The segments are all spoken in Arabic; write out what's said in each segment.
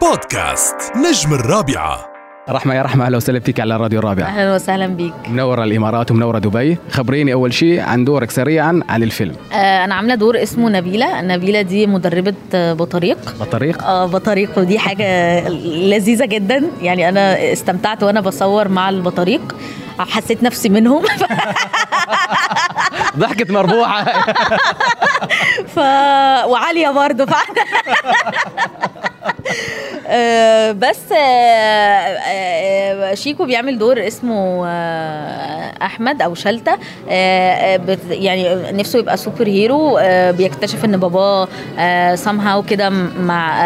بودكاست نجم الرابعة. رحمة يا رحمة أهلا وسهلا فيك على راديو الرابعة. أهلا وسهلا بيك. منورة الإمارات ومنورة دبي. خبريني أول شيء عن دورك سريعا عن الفيلم. آه أنا عاملة دور اسمه نبيلة. نبيلة دي مدربة آه، بطريق. بطريق؟ آه بطريق ودي حاجة لذيذة جدا. يعني أنا استمتعت وأنا بصور مع البطريق. حسيت نفسي منهم. ضحكة مربوحة. ف وعالية برضه. ف... آه، بس آه، آه، شيكو بيعمل دور اسمه أحمد أو بت- يعني نفسه يبقى superhero. بيكتشف إن باباه somehow كده مع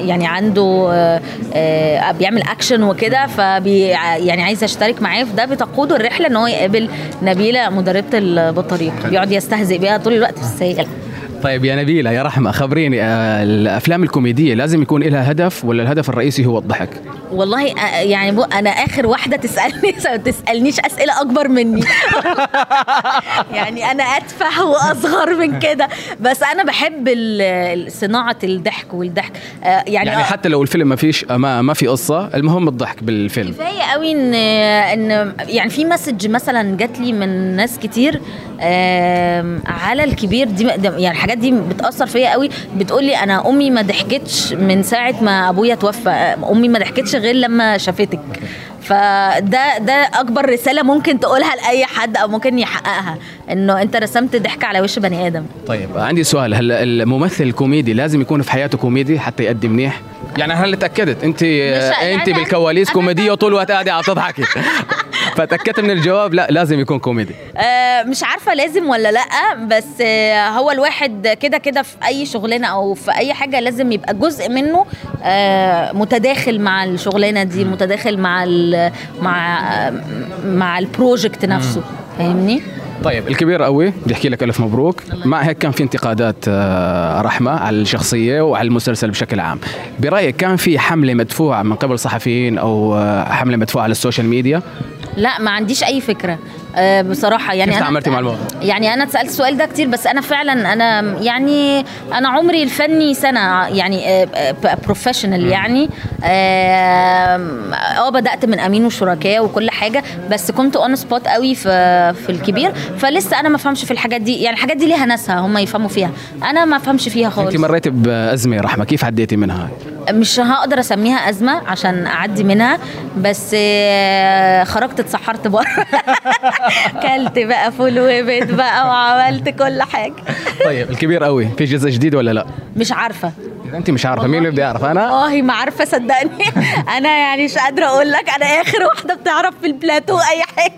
يعني عنده بيعمل اكشن وكده. فبي يعني عايز اشترك معاه. في ده بتقوده الرحلة إن هو يقابل نبيلة مدربة البطريق. بيقعد يستهزئ بيها طول الوقت في السيئه طيب يا نبيلة يا رحمة خبريني آه، الأفلام الكوميدية لازم يكون لها هدف ولا الهدف الرئيسي هو الضحك؟ والله آه، يعني بو أنا آخر واحدة تسألني ما تسألنيش أسئلة أكبر مني. يعني أنا أتفه وأصغر من كده. بس أنا بحب صناعة الضحك والضحك. آه، يعني, يعني حتى لو الفيلم ما فيش ما, ما في قصة المهم الضحك بالفيلم. كفاية قوي إن إن يعني في message مثلا جات لي من ناس كتير على الكبير دي يعني الحاجات دي بتأثر فيا قوي. بتقول لي أنا أمي ما ضحكتش من ساعة ما أبويا توفى. أمي ما ضحكتش غير لما شافتك. فده ده أكبر رسالة ممكن تقولها لأي حد أو ممكن يحققها. إنه أنت رسمت ضحك على وش بني آدم. طيب عندي سؤال. هل الممثل الكوميدي لازم يكون في حياته كوميدي حتى يؤدي منيح؟ يعني هل تاكدت أنت يعني أنت بالكواليس أنا- كوميدية وطول الوقت قاعدة عم تضحكي. فتأكدت من الجواب لا لازم يكون كوميدي. آه، مش عارفة لازم ولا لأ بس آه، هو الواحد كده كده في أي شغلانة أو في أي حاجة لازم يبقى جزء منه آه، متداخل مع الشغلانة دي متداخل مع ال مع مع ال project نفسه. فاهمني؟ طيب الكبير قوي بدي احكي لك ألف مبروك. مع هيك كان في انتقادات رحمة على الشخصية وعلى المسلسل بشكل عام. برأيك كان في حملة مدفوعة من قبل صحفيين أو حملة مدفوعة على السوشيال ميديا؟ لا ما عنديش أي فكرة. آه، بصراحة يعني كيف تعاملتي مع الموضوع؟ يعني أنا اتسألت السؤال ده كتير بس أنا فعلا أنا يعني أنا عمري الفني سنة يعني professional يعني. آم، آه بدأت من أمين وشركاء وكل حاجة بس كنت on spot قوي في في الكبير. فلسه أنا ما فهمش في الحاجات دي يعني الحاجات دي ليها ناسها هم يفهموا فيها. أنا ما فهمش فيها خالص. انت مريتي بأزمة رحمة كيف عديتي منها؟ مش هقدر اسميها أزمة عشان أعدي منها بس آه، خرجت اتسحرت بره. كلت بقى فول وبيت بقى وعملت كل حاجة. طيب الكبير قوي في جزء جديد ولا لا؟ مش عارفة. إذا انت مش عارفة مين اللي بده يعرف أنا؟ والله ما عارفة صدقني. أنا يعني مش قادرة أقول لك. أنا آخر واحدة بتعرف في البلاتو أي حاجة.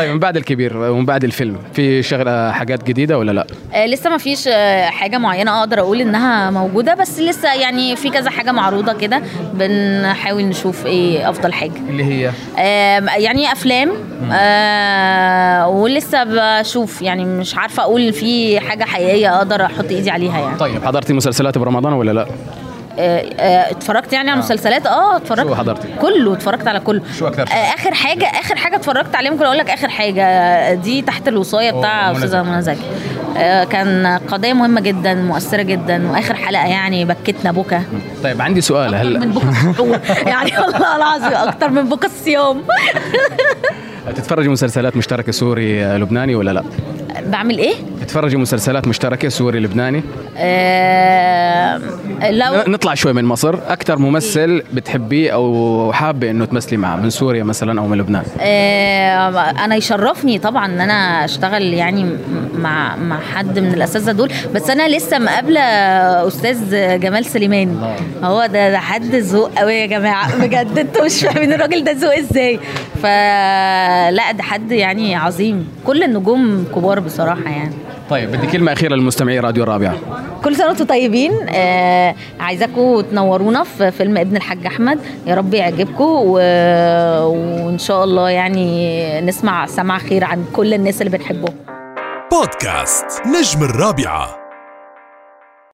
طيب من بعد الكبير ومن بعد الفيلم في شغله حاجات جديدة ولا لأ؟ آه، لسه ما فيش آه، حاجة معينة أقدر أقول إنها موجودة بس لسه يعني في كذا حاجة معروضة كده بنحاول نشوف إيه أفضل حاجة اللي هي آم، يعني أفلام آه ولسه بشوف يعني مش عارفة أقول في حاجة حقيقية أقدر أحط إيدي عليها يعني طيب حضرتي مسلسلات برمضان ولا لأ؟ آه آه اتفرجت يعني على مسلسلات؟ آه اتفرجت. شو حضرتي؟ كله اتفرجت على كله. شو؟ آه آخر حاجة آخر حاجة اتفرجت عليه ممكن أقول لك آخر حاجة. دي تحت الوصاية بتاع أستاذة منى زكي. آه كان قضية مهمة جدا مؤثرة جدا وآخر حلقة يعني بكتنا بكى طيب عندي سؤال من هل بكى يعني والله العظيم أكتر من بكى الصيام. تتفرجي مسلسلات مشتركة سوري آه، لبناني ولا لا؟ بعمل إيه؟ تتفرجي مسلسلات مشتركة سوري لبناني؟ آه لو نطلع شوي من مصر. أكثر ممثل بتحبيه أو حابة إنه تمثلي معه من سوريا مثلا أو من لبنان؟ آه أنا يشرفني طبعا إن أنا أشتغل يعني مع مع حد من الأساتذة دول. بس أنا لسه مقابلة أستاذ جمال سليمان هو ده, ده حد ذوق قوي يا جماعة. بجد أنتوا مش فاهمين الراجل ده ذوق إزاي. فلا ده حد يعني عظيم. كل النجوم كبار بصراحة يعني. طيب بدي كلمة أخيرة للمستمعي راديو الرابعه كل سنة وأنتم طيبين. آه عايزاكم تنورونا في فيلم ابن الحاج أحمد. يا رب يعجبكم و... وإن شاء الله يعني نسمع سمع خير عن كل الناس اللي بنحبهم. بودكاست نجم الرابعة.